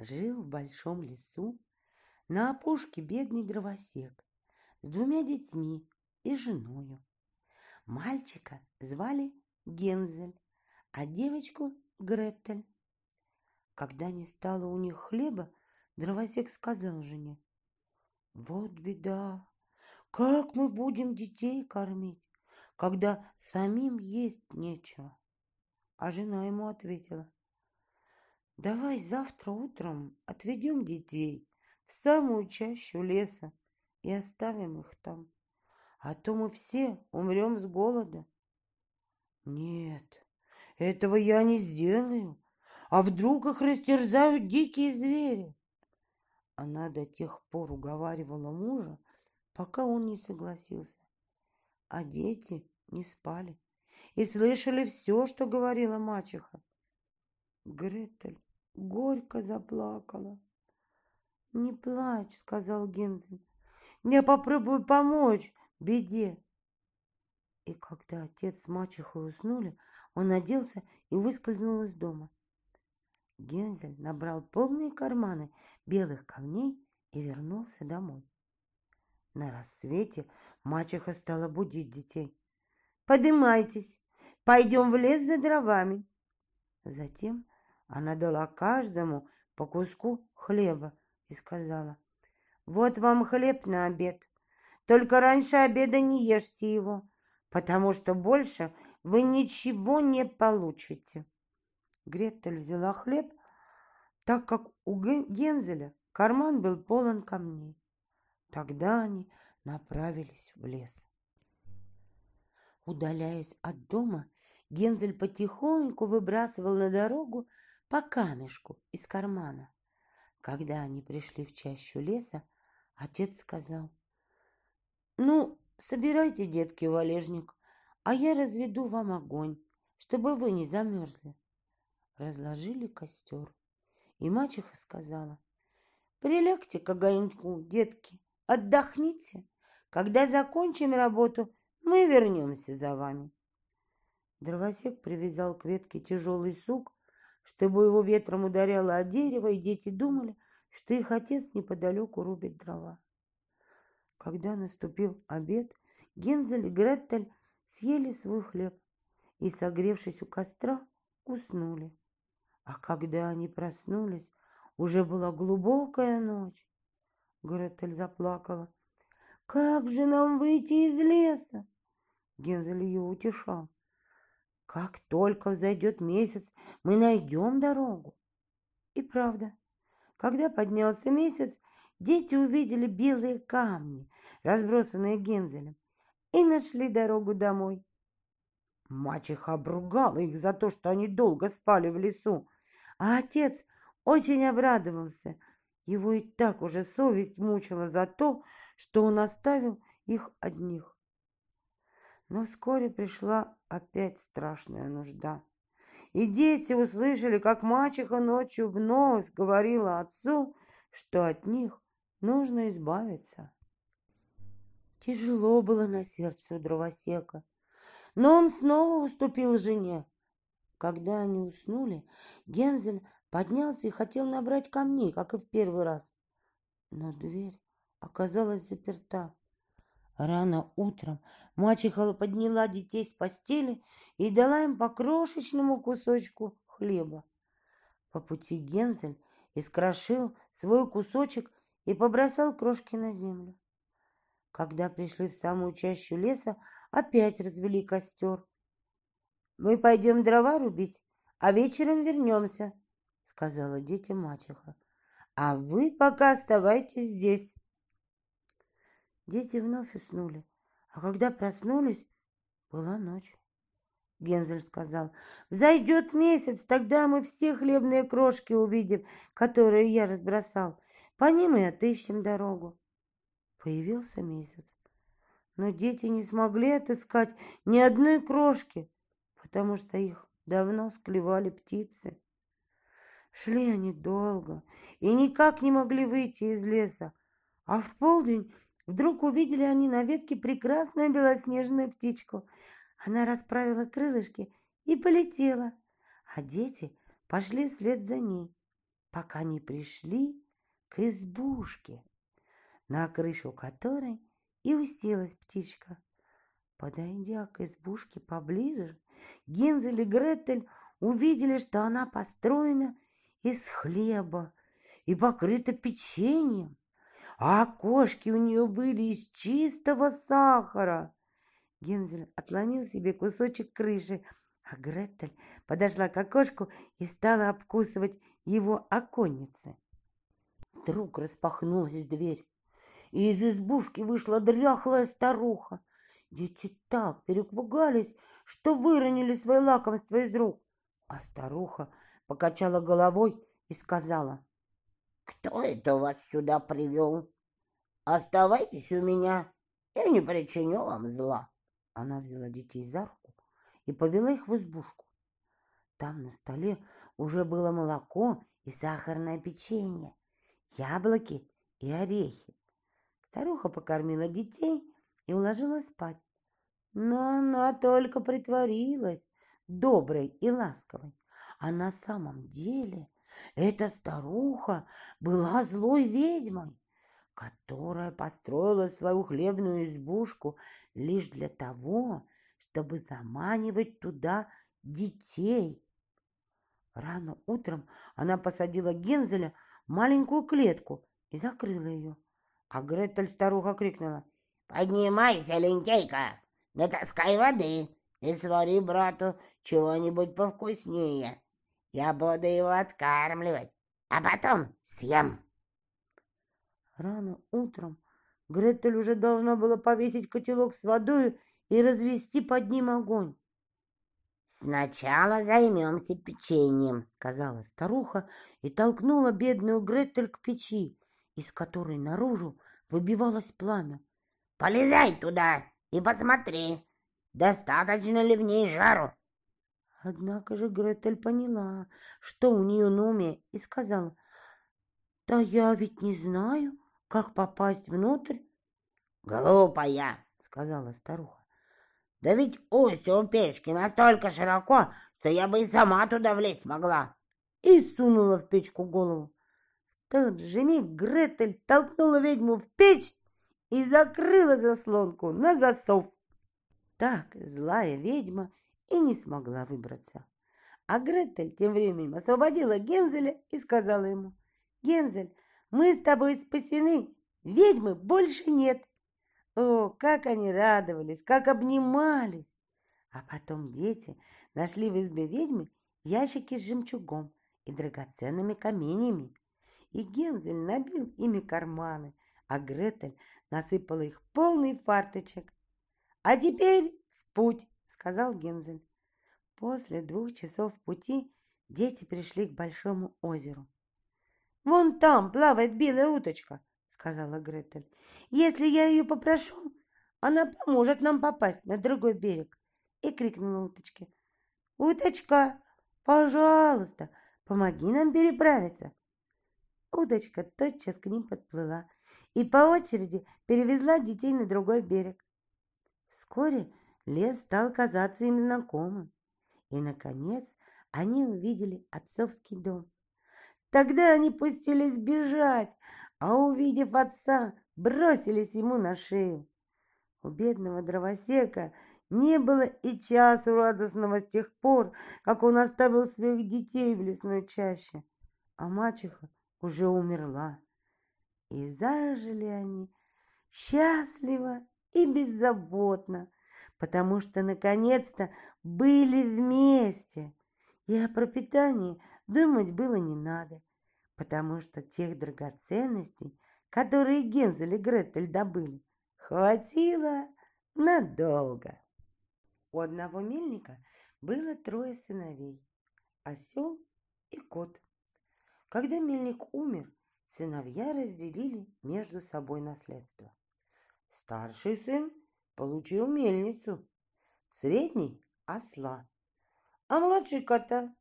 Жил в большом лесу на опушке бедный дровосек с двумя детьми и женою. Мальчика звали Гензель, а девочку Гретель. Когда не стало у них хлеба, дровосек сказал жене, «Вот беда! Как мы будем детей кормить, когда самим есть нечего?» А жена ему ответила, «Давай завтра утром отведем детей в самую чащу леса и оставим их там, а то мы все умрем с голода». «Нет, этого я не сделаю, а вдруг их растерзают дикие звери?» Она до тех пор уговаривала мужа, пока он не согласился. А дети не спали и слышали все, что говорила мачеха. Гретель горько заплакала. «Не плачь», — сказал Гензель. «Я попробую помочь беде». И когда отец с мачехой уснули, он оделся и выскользнул из дома. Гензель набрал полные карманы белых камней и вернулся домой. На рассвете мачеха стала будить детей. «Подымайтесь, пойдем в лес за дровами». Затем она дала каждому по куску хлеба и сказала, «Вот вам хлеб на обед, только раньше обеда не ешьте его, потому что больше вы ничего не получите». Гретель взяла хлеб, так как у Гензеля карман был полон камней. Тогда они направились в лес. Удаляясь от дома, Гензель потихоньку выбрасывал на дорогу по камешку из кармана. Когда они пришли в чащу леса, отец сказал, «Ну, собирайте, детки, валежник, а я разведу вам огонь, чтобы вы не замерзли». Разложили костер, и мачеха сказала, «Прилягте к огоньку, детки, отдохните. Когда закончим работу, мы вернемся за вами». Дровосек привязал к ветке тяжелый сук, чтобы его ветром ударяло о дерево, и дети думали, что их отец неподалеку рубит дрова. Когда наступил обед, Гензель и Гретель съели свой хлеб и, согревшись у костра, уснули. А когда они проснулись, уже была глубокая ночь. Гретель заплакала. «Как же нам выйти из леса?» Гензель ее утешал. Как только взойдет месяц, мы найдем дорогу. И правда, когда поднялся месяц, дети увидели белые камни, разбросанные Гензелем, и нашли дорогу домой. Мачеха обругала их за то, что они долго спали в лесу, а отец очень обрадовался. Его и так уже совесть мучила за то, что он оставил их одних. Но вскоре пришла опять страшная нужда. И дети услышали, как мачеха ночью вновь говорила отцу, что от них нужно избавиться. Тяжело было на сердце у дровосека, но он снова уступил жене. Когда они уснули, Гензель поднялся и хотел набрать камней, как и в первый раз. Но дверь оказалась заперта. Рано утром мачеха подняла детей с постели и дала им по крошечному кусочку хлеба. По пути Гензель искрошил свой кусочек и побросал крошки на землю. Когда пришли в самую чащу леса, опять развели костер. «Мы пойдем дрова рубить, а вечером вернемся», — сказала детям мачеха. «А вы пока оставайтесь здесь». Дети вновь уснули, а когда проснулись, была ночь. Гензель сказал, «Взойдет месяц, тогда мы все хлебные крошки увидим, которые я разбросал. По ним и отыщем дорогу». Появился месяц, но дети не смогли отыскать ни одной крошки, потому что их давно склевали птицы. Шли они долго и никак не могли выйти из леса, а в полдень Вдруг увидели они на ветке прекрасную белоснежную птичку. Она расправила крылышки и полетела, а дети пошли вслед за ней. пока не пришли к избушке, на крышу которой и уселась птичка. Подойдя к избушке поближе, Гензель и Гретель увидели, что она построена из хлеба и покрыта печеньем, а окошки у нее были из чистого сахара. Гензель отломил себе кусочек крыши, а Гретель подошла к окошку и стала обкусывать его оконницы. Вдруг распахнулась дверь, и из избушки вышла дряхлая старуха. Дети так перепугались, что выронили свои лакомства из рук. А старуха покачала головой и сказала, «Кто это вас сюда привел? Оставайтесь у меня, я не причиню вам зла». Она взяла детей за руку и повела их в избушку. Там на столе уже было молоко и сахарное печенье, яблоки и орехи. Старуха покормила детей и уложила спать. Но она только притворилась доброй и ласковой. А на самом деле эта старуха была злой ведьмой, которая построила свою хлебную избушку лишь для того, чтобы заманивать туда детей. Рано утром она посадила Гензеля в маленькую клетку и закрыла ее. А Гретель старуха крикнула. «Поднимайся, лентяйка, натаскай воды и свари брату чего-нибудь повкуснее. Я буду его откармливать, а потом съем». Рано утром Гретель уже должна была повесить котелок с водой и развести под ним огонь. «Сначала займемся печеньем», — сказала старуха и толкнула бедную Гретель к печи, из которой наружу выбивалось пламя. «Полезай туда и посмотри, достаточно ли в ней жару». Однако же Гретель поняла, что у нее на уме, и сказала, «Да я ведь не знаю, как попасть внутрь». «Глупая», — сказала старуха. Да ведь устье у печки настолько широко, что я бы и сама туда влезть могла. И сунула в печку голову. В тот же миг Гретель толкнула ведьму в печь и закрыла заслонку на засов. Так злая ведьма и не смогла выбраться. А Гретель тем временем освободила Гензеля и сказала ему, «Гензель, мы с тобой спасены, ведьмы больше нет. О, как они радовались, как обнимались! А потом дети нашли в избе ведьмы ящики с жемчугом и драгоценными каменями. И Гензель набил ими карманы, а Гретель насыпала их полный фарточек. «А теперь в путь!» — сказал Гензель. После двух часов пути дети пришли к большому озеру. «Вон там плавает белая уточка», — сказала Гретель. Если я ее попрошу, она поможет нам попасть на другой берег. И крикнула уточке. Уточка, пожалуйста, помоги нам переправиться. Удочка тотчас к ним подплыла и по очереди перевезла детей на другой берег. Вскоре лес стал казаться им знакомым, и, наконец, они увидели отцовский дом. Тогда они пустились бежать, а, увидев отца, бросились ему на шею. У бедного дровосека не было и часу радостного с тех пор, как он оставил своих детей в лесной чаще, а мачеха уже умерла. И зажили они счастливо и беззаботно, потому что наконец-то были вместе, и о пропитании думать было не надо, потому что тех драгоценностей, которые Гензель и Гретель добыли, хватило надолго. У одного мельника было трое сыновей – осел и кот. Когда мельник умер, сыновья разделили между собой наследство. Старший сын получил мельницу, средний – осла, а младший – кота.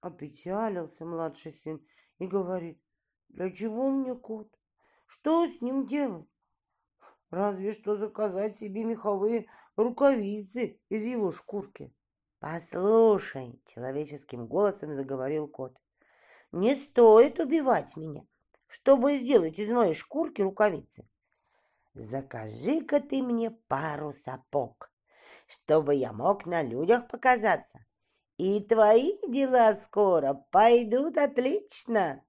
Опечалился младший сын и говорит, для чего мне кот? Что с ним делать? Разве что заказать себе меховые рукавицы из его шкурки. Послушай, человеческим голосом заговорил кот. не стоит убивать меня, чтобы сделать из моей шкурки рукавицы. Закажи-ка ты мне пару сапог, чтобы я мог на людях показаться. И твои дела скоро пойдут отлично.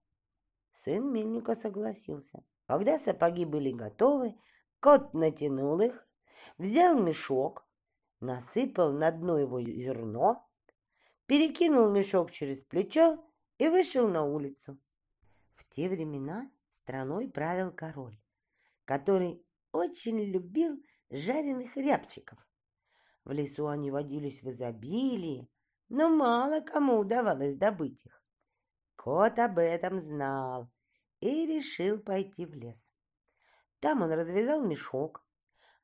Сын мельника согласился. Когда сапоги были готовы, кот натянул их, взял мешок, насыпал на дно его зерно, перекинул мешок через плечо и вышел на улицу. В те времена страной правил король, который очень любил жареных рябчиков. В лесу они водились в изобилии, но мало кому удавалось добыть их. Кот об этом знал и решил пойти в лес. Там он развязал мешок,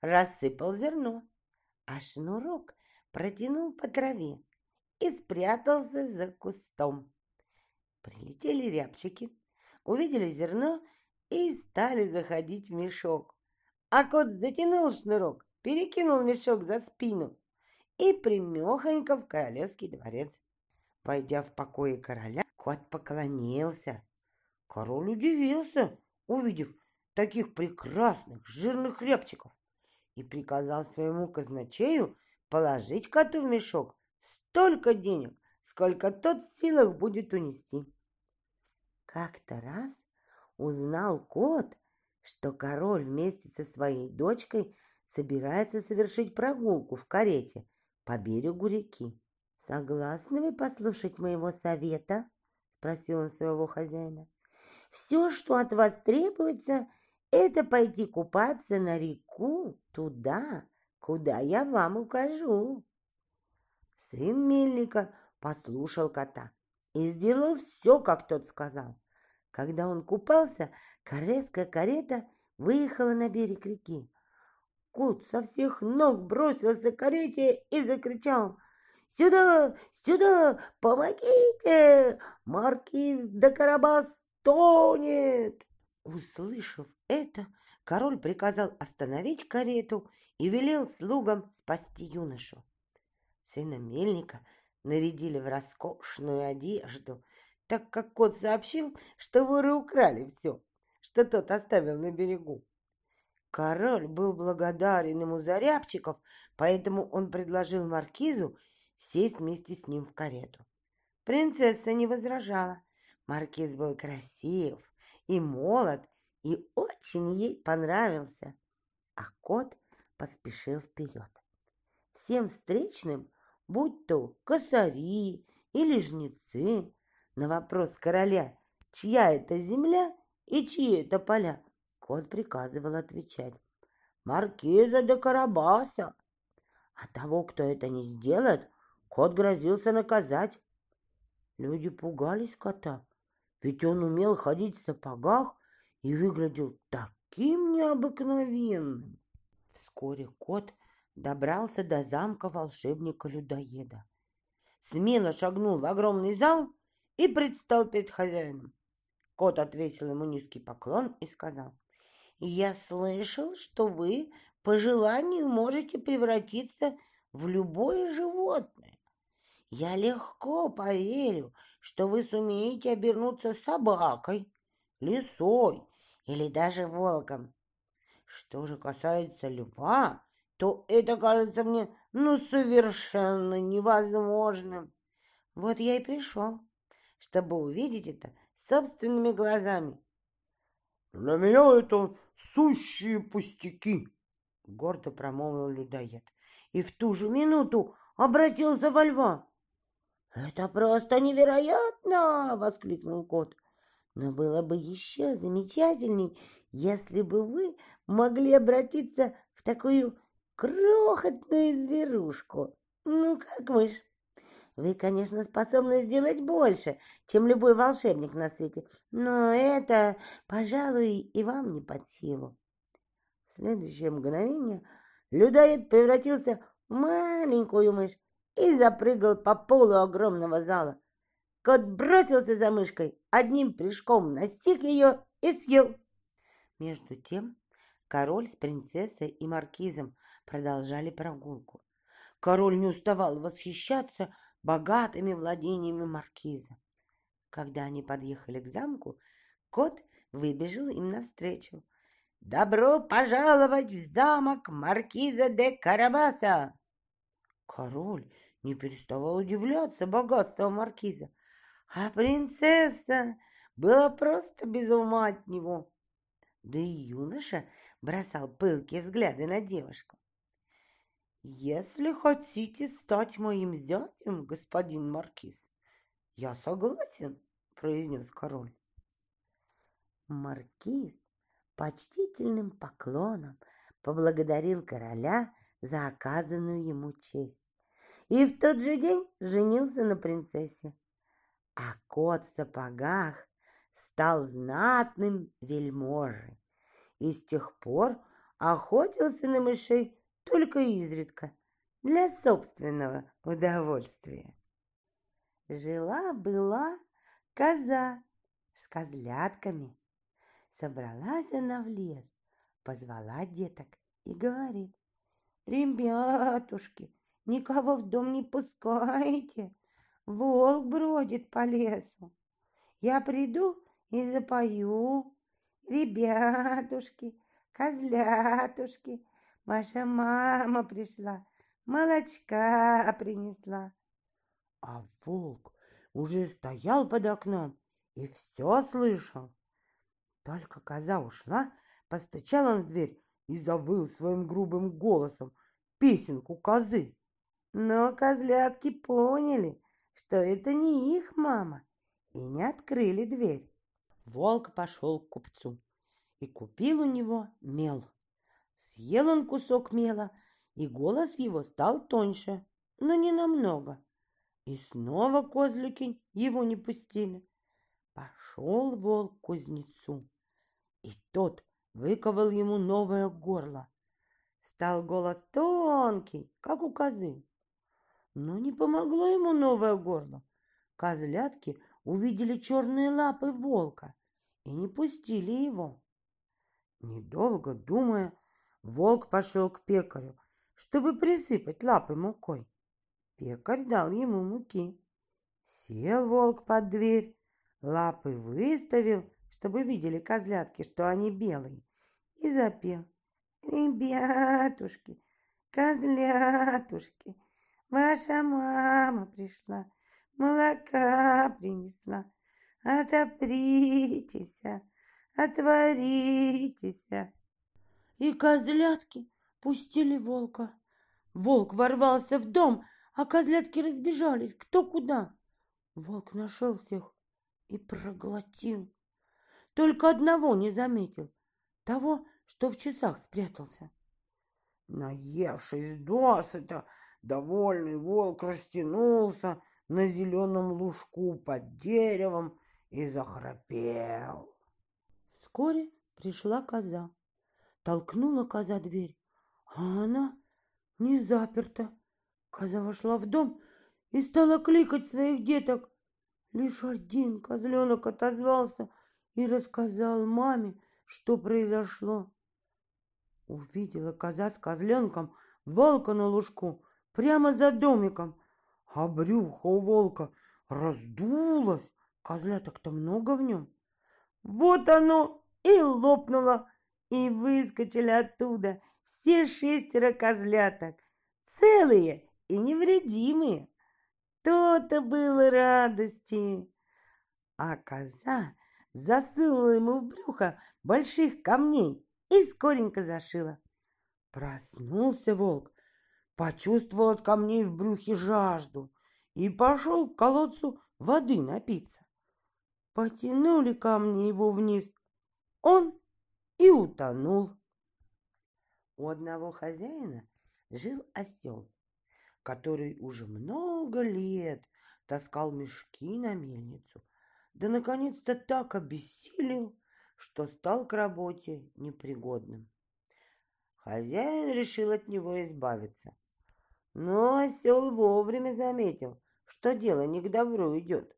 рассыпал зерно, а шнурок протянул по траве и спрятался за кустом. Прилетели рябчики, увидели зерно и стали заходить в мешок. А кот затянул шнурок, перекинул мешок за спину и примехонько в королевский дворец. Войдя в покои короля, кот поклонился. Король удивился, увидев таких прекрасных жирных рябчиков, и приказал своему казначею положить коту в мешок столько денег, сколько тот в силах будет унести. Как-то раз узнал кот, что король вместе со своей дочкой собирается совершить прогулку в карете по берегу реки. «Согласны вы послушать моего совета?» — спросил он своего хозяина. «Все, что от вас требуется, это пойти купаться на реку туда, куда я вам укажу». Сын мельника послушал кота и сделал все, как тот сказал. Когда он купался, корейская карета выехала на берег реки. Кот со всех ног бросился к карете и закричал «Сюда! Сюда! Помогите! Маркиз де Карабас тонет!» Услышав это, король приказал остановить карету и велел слугам спасти юношу. Сына мельника нарядили в роскошную одежду, так как кот сообщил, что воры украли все, что тот оставил на берегу. Король был благодарен ему за рябчиков, поэтому он предложил маркизу сесть вместе с ним в карету. Принцесса не возражала. Маркиз был красив и молод, и очень ей понравился. А кот поспешил вперед. Всем встречным будь то косари или жнецы, на вопрос короля, чья это земля и чьи это поля, кот приказывал отвечать «Маркиза де Карабаса». А того, кто это не сделает, кот грозился наказать. Люди пугались кота, ведь он умел ходить в сапогах и выглядел таким необыкновенным. Вскоре кот добрался до замка волшебника-людоеда. Смело шагнул в огромный зал и предстал перед хозяином. Кот отвесил ему низкий поклон и сказал, «Я слышал, что вы по желанию можете превратиться в любое животное. Я легко поверю, что вы сумеете обернуться собакой, лисой или даже волком. Что же касается льва, то это кажется мне ну совершенно невозможным. Вот я и пришел, чтобы увидеть это собственными глазами. Для меня это сущие пустяки, гордо промолвил людоед и в ту же минуту обратился во льва. «Это просто невероятно!» — воскликнул кот. «Но было бы еще замечательней, если бы вы могли обратиться в такую крохотную зверушку. Ну, как мышь. Вы, конечно, способны сделать больше, чем любой волшебник на свете, но это, пожалуй, и вам не под силу. В следующее мгновение людоед превратился в маленькую мышь и запрыгал по полу огромного зала. Кот бросился за мышкой, одним прыжком настиг ее и съел. Между тем король с принцессой и маркизом продолжали прогулку. Король не уставал восхищаться богатыми владениями маркиза. Когда они подъехали к замку, кот выбежал им навстречу. «Добро пожаловать в замок маркиза де Карабаса!» Король не переставал удивляться богатству маркиза, а принцесса была просто без ума от него. Да и юноша бросал пылкие взгляды на девушку. «Если хотите стать моим зятем, господин маркиз, я согласен», — произнес король. Маркиз почтительным поклоном поблагодарил короля за оказанную ему честь и в тот же день женился на принцессе. А кот в сапогах стал знатным вельможей и с тех пор охотился на мышей только изредка для собственного удовольствия. Жила-была коза с козлятками. Собралась она в лес, позвала деток и говорит, «Ребятушки, никого в дом не пускайте, волк бродит по лесу. Я приду и запою, ребятушки, козлятушки, Ваша мама пришла, молочка принесла. А волк уже стоял под окном и все слышал. Только коза ушла, постучал он в дверь и завыл своим грубым голосом песенку козы. Но козлятки поняли, что это не их мама, и не открыли дверь. Волк пошел к купцу и купил у него мел. Съел он кусок мела, и голос его стал тоньше, но не намного. И снова козлики его не пустили. Пошел волк к кузнецу, и тот выковал ему новое горло. Стал голос тонкий, как у козы. Но не помогло ему новое горло. Козлятки увидели черные лапы волка и не пустили его. Недолго думая, Волк пошел к пекарю, чтобы присыпать лапы мукой. Пекарь дал ему муки. Сел волк под дверь, лапы выставил, чтобы видели козлятки, что они белые, и запел. Ребятушки, козлятушки, ваша мама пришла, молока принесла. Отопритесь, отворитесь и козлятки пустили волка. Волк ворвался в дом, а козлятки разбежались кто куда. Волк нашел всех и проглотил. Только одного не заметил, того, что в часах спрятался. Наевшись досыта, довольный волк растянулся на зеленом лужку под деревом и захрапел. Вскоре пришла коза толкнула коза дверь, а она не заперта. Коза вошла в дом и стала кликать своих деток. Лишь один козленок отозвался и рассказал маме, что произошло. Увидела коза с козленком волка на лужку прямо за домиком, а брюхо у волка раздулось, козляток-то много в нем. Вот оно и лопнуло и выскочили оттуда все шестеро козляток, целые и невредимые. То-то было радости. А коза засунула ему в брюхо больших камней и скоренько зашила. Проснулся волк, почувствовал от камней в брюхе жажду и пошел к колодцу воды напиться. Потянули камни его вниз. Он и утонул. У одного хозяина жил осел, который уже много лет таскал мешки на мельницу, да наконец-то так обессилел, что стал к работе непригодным. Хозяин решил от него избавиться. Но осел вовремя заметил, что дело не к добру идет.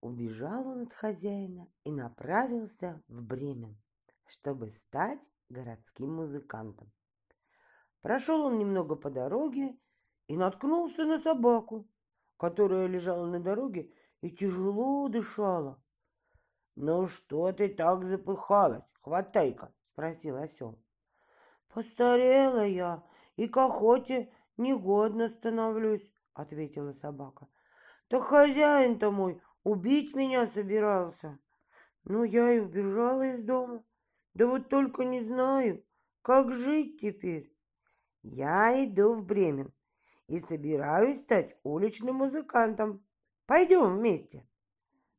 Убежал он от хозяина и направился в Бремен чтобы стать городским музыкантом. Прошел он немного по дороге и наткнулся на собаку, которая лежала на дороге и тяжело дышала. «Ну что ты так запыхалась, хватай-ка?» — спросил осел. «Постарела я и к охоте негодно становлюсь», — ответила собака. «Так хозяин-то мой убить меня собирался. Ну, я и убежала из дома. Да вот только не знаю, как жить теперь. Я иду в Бремен и собираюсь стать уличным музыкантом. Пойдем вместе.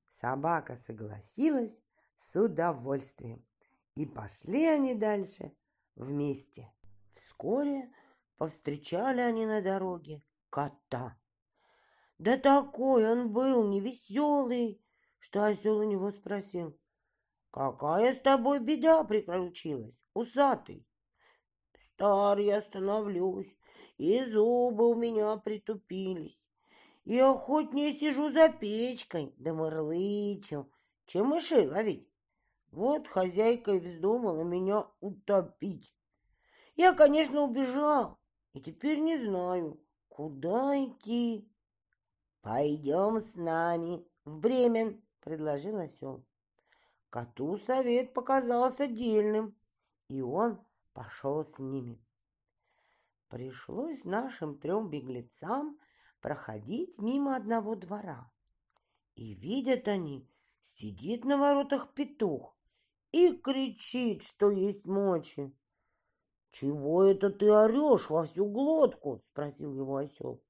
Собака согласилась с удовольствием, и пошли они дальше вместе. Вскоре повстречали они на дороге кота. Да такой он был невеселый, что осел у него спросил, «Какая с тобой беда приключилась, усатый?» «Стар я становлюсь, и зубы у меня притупились, и охотнее сижу за печкой, да мырлычу, чем мышей ловить. Вот хозяйка и вздумала меня утопить. Я, конечно, убежал, и теперь не знаю, куда идти. Пойдем с нами в Бремен, предложил осел. Коту совет показался дельным, и он пошел с ними. Пришлось нашим трем беглецам проходить мимо одного двора. И видят они, сидит на воротах петух и кричит, что есть мочи. «Чего это ты орешь во всю глотку?» — спросил его осел.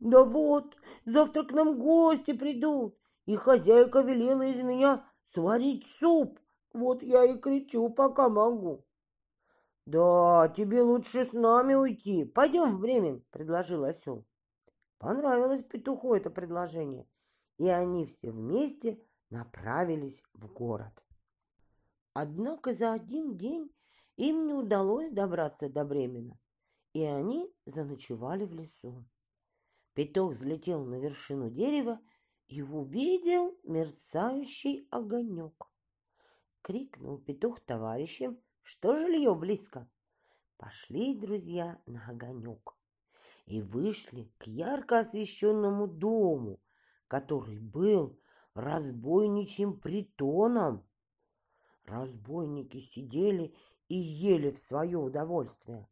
«Да вот, завтра к нам гости придут, и хозяйка велела из меня сварить суп. Вот я и кричу, пока могу». «Да, тебе лучше с нами уйти. Пойдем в Бремен», — предложил осел. Понравилось петуху это предложение, и они все вместе направились в город. Однако за один день им не удалось добраться до Бремена, и они заночевали в лесу. Петух взлетел на вершину дерева и увидел мерцающий огонек. Крикнул петух товарищам, что жилье близко. Пошли друзья на огонек и вышли к ярко освещенному дому, который был разбойничьим притоном. Разбойники сидели и ели в свое удовольствие,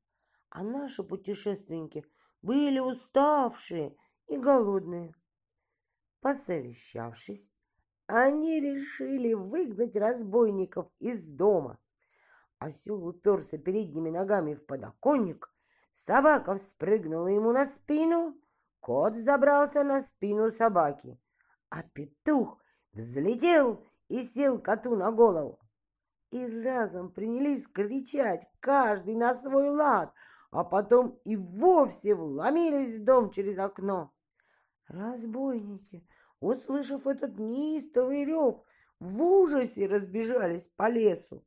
а наши путешественники были уставшие и голодные. Посовещавшись, они решили выгнать разбойников из дома. Осел уперся передними ногами в подоконник, собака вспрыгнула ему на спину, кот забрался на спину собаки, а петух взлетел и сел коту на голову. И разом принялись кричать, каждый на свой лад, а потом и вовсе вломились в дом через окно. Разбойники, услышав этот неистовый рев, в ужасе разбежались по лесу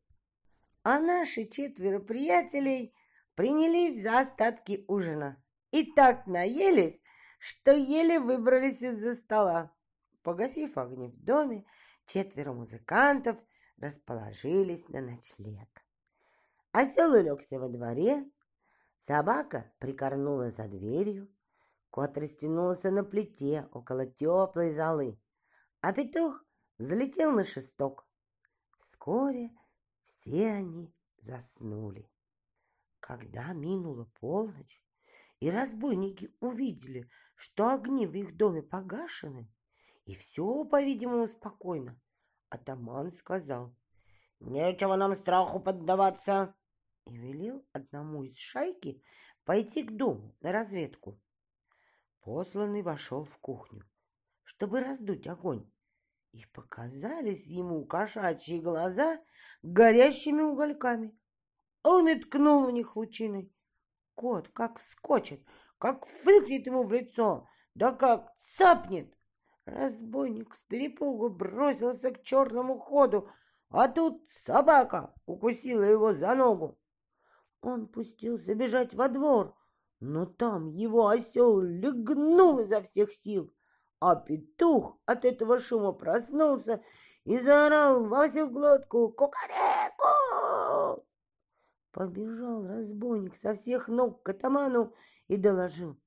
а наши четверо приятелей принялись за остатки ужина. И так наелись, что еле выбрались из-за стола. Погасив огни в доме, четверо музыкантов расположились на ночлег. Осел улегся во дворе, собака прикорнула за дверью, кот растянулся на плите около теплой золы, а петух взлетел на шесток. Вскоре все они заснули. Когда минула полночь, и разбойники увидели, что огни в их доме погашены, и все, по-видимому, спокойно, атаман сказал, «Нечего нам страху поддаваться!» и велел одному из шайки пойти к дому на разведку. Посланный вошел в кухню, чтобы раздуть огонь, и показались ему кошачьи глаза горящими угольками. Он и ткнул в них лучиной. Кот как вскочит, как фыркнет ему в лицо, да как цапнет. Разбойник с перепугу бросился к черному ходу, а тут собака укусила его за ногу. Он пустился бежать во двор, но там его осел легнул изо всех сил. А петух от этого шума проснулся и заорал во всю глотку «Кукареку!». Побежал разбойник со всех ног к атаману и доложил.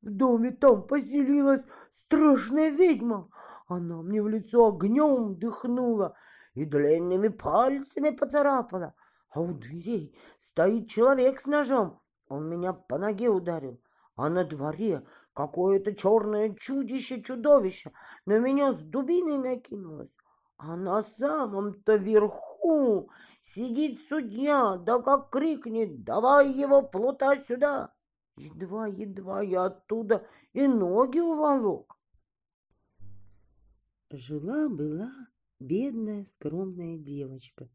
В доме там поселилась страшная ведьма. Она мне в лицо огнем дыхнула и длинными пальцами поцарапала. А у дверей стоит человек с ножом. Он меня по ноге ударил. А на дворе какое-то черное чудище-чудовище на меня с дубиной накинулось. А на самом-то верху сидит судья, да как крикнет «Давай его плута сюда!» Едва-едва я оттуда и ноги уволок. Жила-была бедная скромная девочка.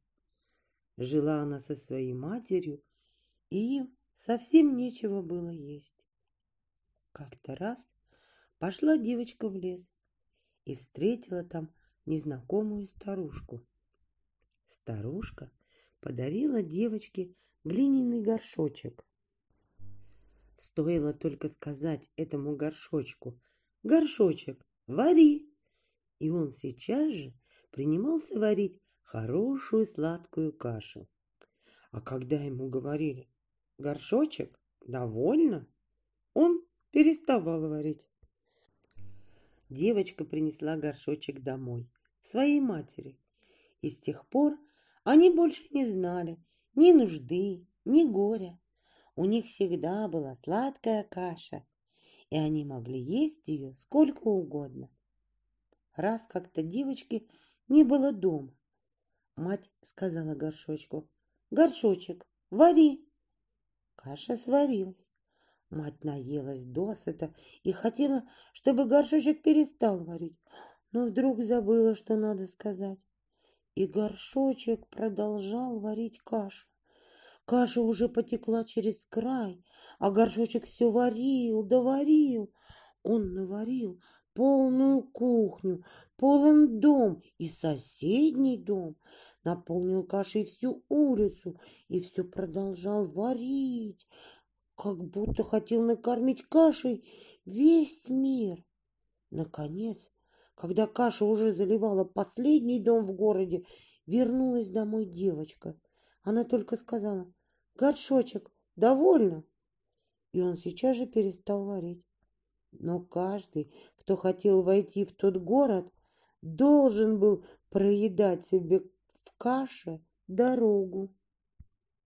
Жила она со своей матерью, и совсем нечего было есть. Как-то раз пошла девочка в лес и встретила там незнакомую старушку. Старушка подарила девочке глиняный горшочек. Стоило только сказать этому горшочку «Горшочек, вари!» И он сейчас же принимался варить хорошую сладкую кашу. А когда ему говорили «Горшочек, довольно?» он переставал варить. Девочка принесла горшочек домой своей матери. И с тех пор они больше не знали ни нужды, ни горя. У них всегда была сладкая каша, и они могли есть ее сколько угодно. Раз как-то девочки не было дома. Мать сказала горшочку, «Горшочек, вари!» Каша сварилась. Мать наелась досыта и хотела, чтобы горшочек перестал варить но вдруг забыла, что надо сказать. И горшочек продолжал варить кашу. Каша уже потекла через край, а горшочек все варил, доварил. Он наварил полную кухню, полон дом и соседний дом, наполнил кашей всю улицу и все продолжал варить, как будто хотел накормить кашей весь мир. Наконец когда каша уже заливала последний дом в городе, вернулась домой девочка. Она только сказала, горшочек, довольно. И он сейчас же перестал варить. Но каждый, кто хотел войти в тот город, должен был проедать себе каше дорогу.